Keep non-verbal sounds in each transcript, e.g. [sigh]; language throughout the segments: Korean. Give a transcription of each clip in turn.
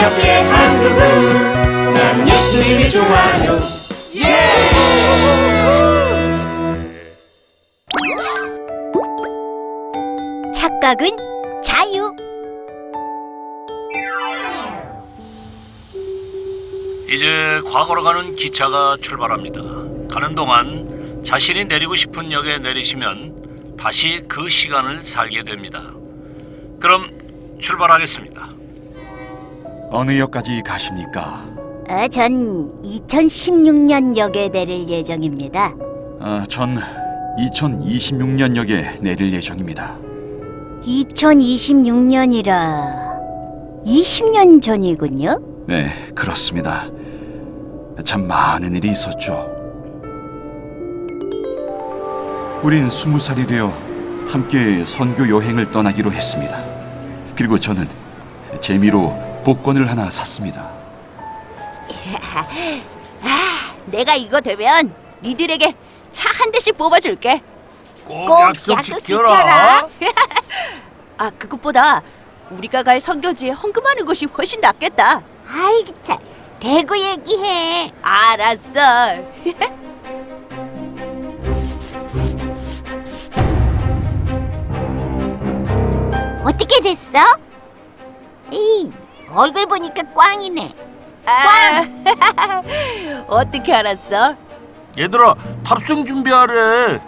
함께 한국은 나는 예수님이 좋아요 예! 착각은 자유. 이제 과거로 가는 기차가 출발합니다. 가는 동안 자신이 내리고 싶은 역에 내리시면 다시 그 시간을 살게 됩니다. 그럼 출발하겠습니다. 어느 역까지 가십니까? 아, 전 2016년 역에 내릴 예정입니다. 아, 전 2026년 역에 내릴 예정입니다. 2026년이라 20년 전이군요. 네, 그렇습니다. 참 많은 일이 있었죠. 우린 스무 살이 되어 함께 선교 여행을 떠나기로 했습니다. 그리고 저는 재미로 복권을 하나 샀습니다. 내가 이거 되면 니들에게 차 한 대씩 뽑아줄게. 꼭, 약속 지켜라. [laughs] 아 그것보다 우리가 갈 선교지에 헌금하는 것이 훨씬 낫겠다. 아이고 참, 대고 얘기해. 알았어. [laughs] 어떻게 됐어? 에이, 얼굴 보니까 꽝이네. 아, [laughs] 어떻게 알았어? 얘들아 탑승 준비하래.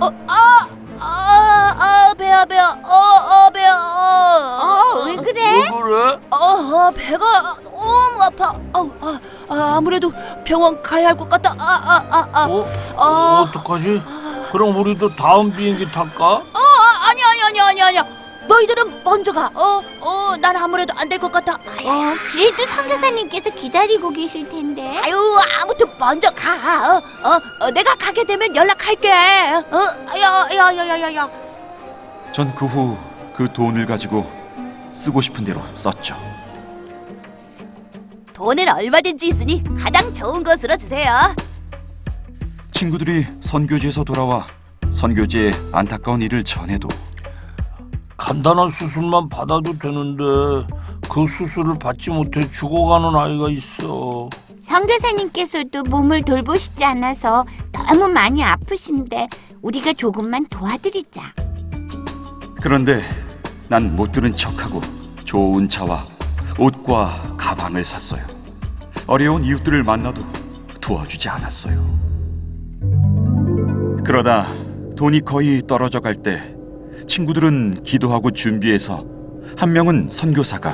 어, 아, 아, 아, 배야, 배야, 어, 어, 배야, 어, 어, 왜 그래? 왜 그래? 어, 어, 배가 너무 아파. 어, 아, 아, 아무래도 병원 가야 할 것 같다. 아, 아, 아, 아. 어? 아. 어떡하지? 그럼 우리도 다음 비행기 탈까? 어, 아, 아니야, 아니야, 아니야, 아니야, 아니야. 너희들은 먼저 가. 어, 어, 난 아무래도 안 될 것 같아. 아유, 어, 그래도 선교사님께서 기다리고 계실 텐데. 아유, 아무튼 먼저 가. 어, 어, 어 내가 가게 되면 연락할게. 어, 야, 야, 야, 야, 야, 야. 전 그 후 그 돈을 가지고 쓰고 싶은 대로 썼죠. 돈은 얼마든지 있으니 가장 좋은 것으로 주세요. 친구들이 선교지에서 돌아와 선교지의 안타까운 일을 전해도 간단한 수술만 받아도 되는데 그 수술을 받지 못해 죽어가는 아이가 있어. 선교사님께서도 몸을 돌보시지 않아서 너무 많이 아프신데 우리가 조금만 도와드리자. 그런데 난 못 들은 척하고 좋은 차와 옷과 가방을 샀어요. 어려운 이웃들을 만나도 도와주지 않았어요. 그러다 돈이 거의 떨어져 갈 때 친구들은 기도하고 준비해서 한 명은 선교사가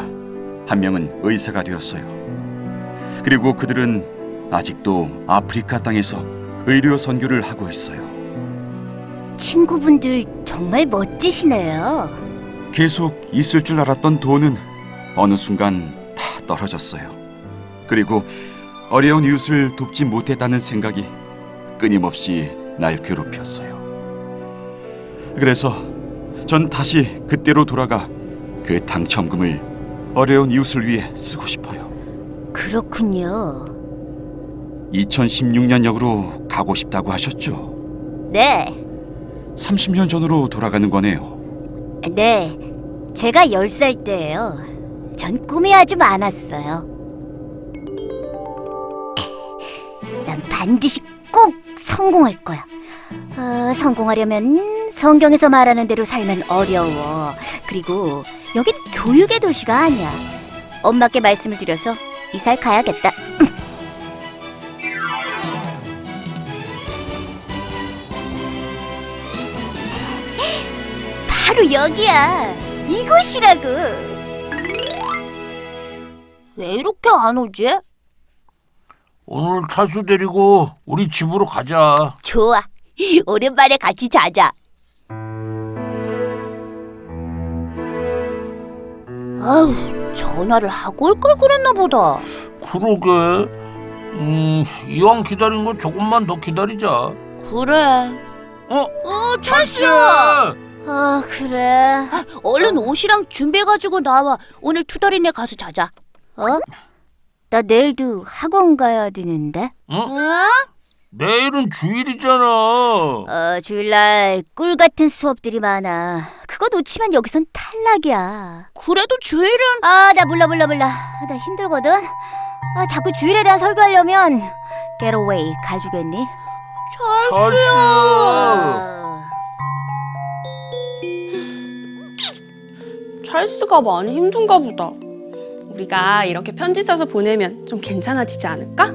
한 명은 의사가 되었어요. 그리고 그들은 아직도 아프리카 땅에서 의료 선교를 하고 있어요. 친구분들 정말 멋지시네요. 계속 있을 줄 알았던 돈은 어느 순간 다 떨어졌어요. 그리고 어려운 이웃을 돕지 못했다는 생각이 끊임없이 날 괴롭혔어요. 그래서 전 다시 그때로 돌아가 그 당첨금을 어려운 이웃을 위해 쓰고 싶어요. 그렇군요. 2016년 역으로 가고 싶다고 하셨죠? 네, 30년 전으로 돌아가는 거네요. 네. 제가 10살 때예요. 전 꿈이 아주 많았어요. 난 반드시 꼭 성공할 거야. 어, 성공하려면 성경에서 말하는 대로 살면 어려워. 그리고 여긴 교육의 도시가 아니야. 엄마께 말씀을 드려서 이사를 가야겠다. [laughs] 바로 여기야. 이곳이라고. 왜 이렇게 안 오지? 오늘 차수 데리고 우리 집으로 가자. 좋아. 오랜만에 같이 자자. 아우, 전화를 하고 올 걸 그랬나 보다. 그러게. 음, 이왕 기다린 거 조금만 더 기다리자. 그래. 어? 어, 찰스! 아, 그래. 얼른 옷이랑 준비해가지고 나와. 오늘 투덜이네 가서 자자. 어? 나 내일도 학원 가야 되는데. 어? 응? 내일은 주일이잖아. 어, 주일날 꿀 같은 수업들이 많아. 그거 놓치면 여기선 탈락이야. 그래도 주일은 아, 나 몰라 몰라 몰라. 아, 나 힘들거든. 아, 자꾸 주일에 대한 설교하려면 get away 가주겠니? 아, 찰스가 많이 힘든가 보다. 우리가 이렇게 편지 써서 보내면 좀 괜찮아지지 않을까?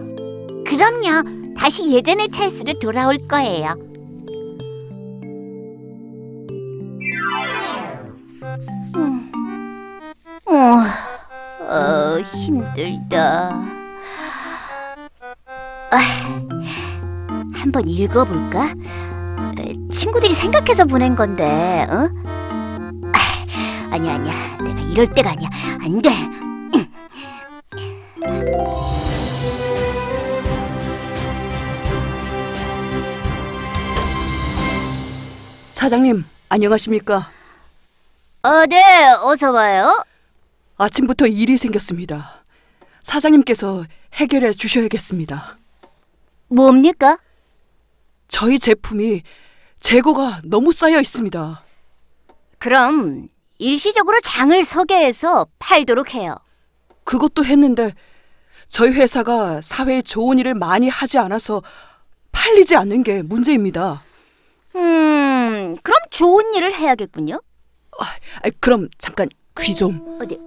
그럼요. 다시 예전의 찰스로 돌아올 거예요. 힘들다. 아, 한번 읽어볼까? 에, 친구들이 생각해서 보낸 건데, 어? 아, 아니야, 아니야. 내가 이럴 때가 아니야. 안 돼. 사장님, 안녕하십니까? 어, 네, 어서 와요. 아침부터 일이 생겼습니다. 사장님께서 해결해 주셔야겠습니다. 뭡니까? 저희 제품이 재고가 너무 쌓여 있습니다. 그럼 일시적으로 장을 서게 해서 팔도록 해요. 그것도 했는데 저희 회사가 사회에 좋은 일을 많이 하지 않아서 팔리지 않는 게 문제입니다. 음, 그럼 좋은 일을 해야겠군요. 아, 그럼 잠깐 귀 좀. 어디?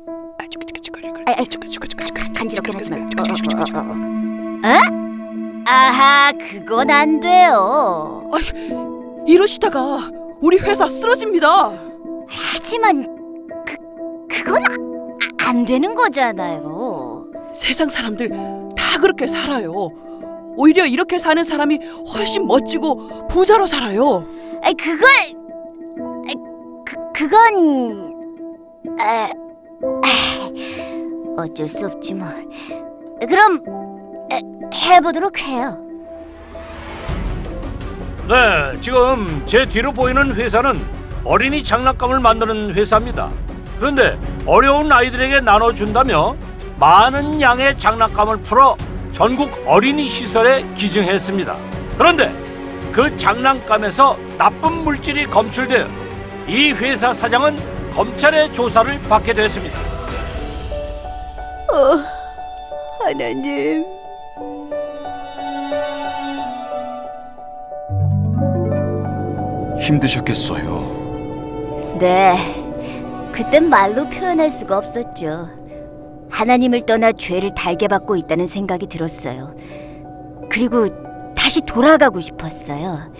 아이, 아이, 저기, 저기, 저기, 저기, 간- 간지럽게 하지 말고. 저기, 저기, 저기, 저기. 어, 어, 어, 어. 어? 아하, 그건 안 돼요. 이러시다가 우리 회사 쓰러집니다. 하지만 그 그건 아, 안 되는 거잖아요. 세상 사람들 다 그렇게 살아요. 오히려 이렇게 사는 사람이 훨씬 멋지고 부자로 살아요. 아이 그걸 아이, 그 그건 아, 아, 어쩔 수 없지 뭐. 그럼 에, 해보도록 해요. 네, 지금 제 뒤로 보이는 회사는 어린이 장난감을 만드는 회사입니다. 그런데 어려운 아이들에게 나눠준다며 많은 양의 장난감을 풀어 전국 어린이 시설에 기증했습니다. 그런데 그 장난감에서 나쁜 물질이 검출되어 이 회사 사장은 검찰의 조사를 받게 됐습니다. 하나님. 힘드셨겠어요. 네. 그땐 말로 표현할 수가 없었죠. 하나님을 떠나 죄를 달게 받고 있다는 생각이 들었어요. 그리고 다시 돌아가고 싶었어요.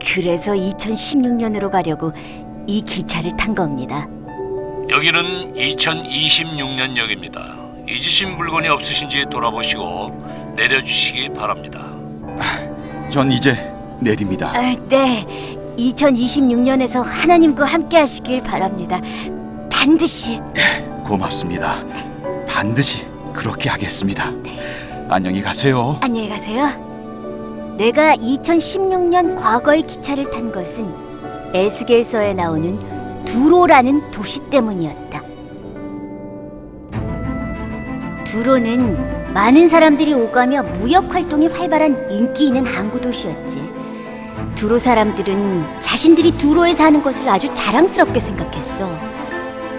그래서 2016년으로 가려고 이 기차를 탄 겁니다. 여기는 2026년역입니다. 잊으신 물건이 없으신지 돌아보시고 내려주시기 바랍니다. 전 이제 내립니다. 아, 네. 2026년에서 하나님과 함께 하시길 바랍니다. 반드시. 고맙습니다. 반드시 그렇게 하겠습니다. 안녕히 가세요. 안녕히 가세요. 내가 2016년 과거의 기차를 탄 것은 에스겔서에 나오는 두로라는 도시 때문이었다. 두로는 많은 사람들이 오가며 무역 활동이 활발한 인기 있는 항구 도시였지. 두로 사람들은 자신들이 두로에 사는 것을 아주 자랑스럽게 생각했어.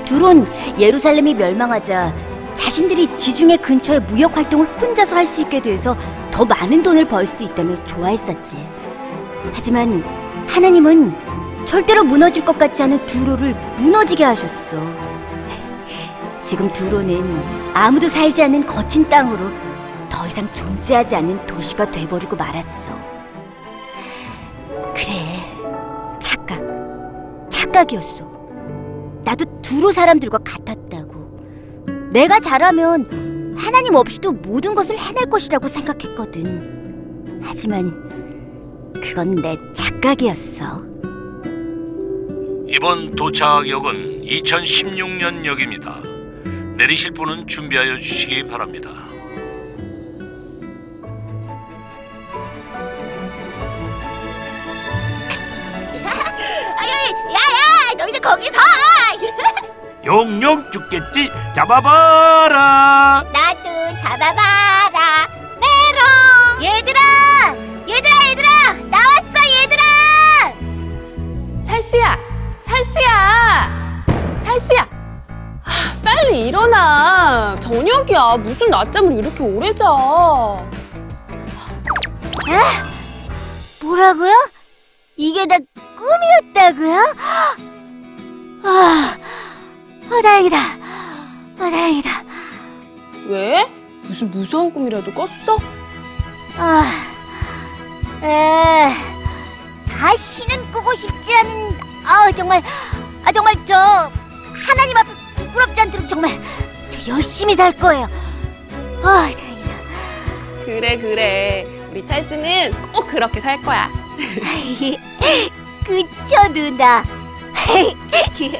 두론 예루살렘이 멸망하자 자신들이 지중해 근처의 무역 활동을 혼자서 할 수 있게 돼서 더 많은 돈을 벌 수 있다며 좋아했었지. 하지만 하나님은 절대로 무너질 것 같지 않은 두로를 무너지게 하셨어. 지금 두로는 아무도 살지 않는 거친 땅으로 더 이상 존재하지 않는 도시가 돼버리고 말았어. 그래, 착각, 착각이었어. 나도 두로 사람들과 같았다고. 내가 잘하면 하나님 없이도 모든 것을 해낼 것이라고 생각했거든. 하지만 그건 내 착각이었어. 이번 도착역은 2016년 역입니다. 내리실 분은 준비하여 주시기 바랍니다. 야야, 너희들 거기서. 용용 죽겠지 잡아봐라. 나도 잡아봐 저녁이야. 무슨 낮잠을 이렇게 오래 자. 뭐라고요? 이게 다 꿈이었다고요? 아, 아 다행이다. 아 다행이다. 왜? 무슨 무서운 꿈이라도 꿨어? 아, 에, 다시는 꾸고 싶지 않은. 아 정말, 아 정말 저 하나님 앞에 부끄럽지 않도록 정말 저 열심히 살 거예요. 아 다행이다. 그래, 그래. 우리 찰스는 꼭 그렇게 살 거야. [laughs] 그쵸 누나. [laughs] 예수님을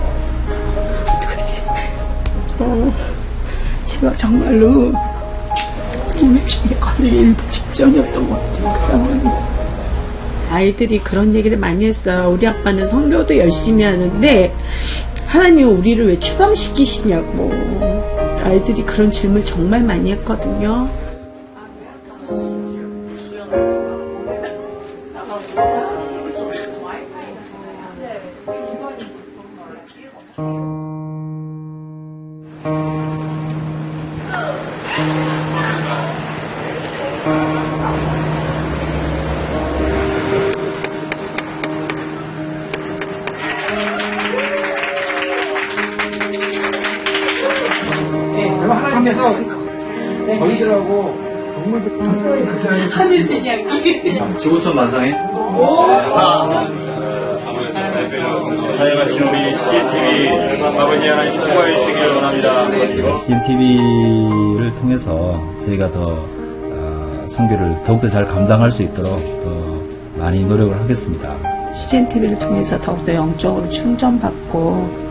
어, 제가 정말로 우울증에 걸리기 일부 직전이었던 것 같아요, 그 상황이. 아이들이 그런 얘기를 많이 했어요. 우리 아빠는 성교도 열심히 하는데, 하나님 우리를 왜 추방시키시냐고. 아이들이 그런 질문을 정말 많이 했거든요. 지구촌 만상에 사역하신 우리 CNTV 아버지 하나님 축복하여 주시길 원합니다. CNTV를 통해서 저희가 더 어, 성교를 더욱더 잘 감당할 수 있도록 더 많이 노력을 하겠습니다. CGN TV를 통해서 더욱더 영적으로 충전받고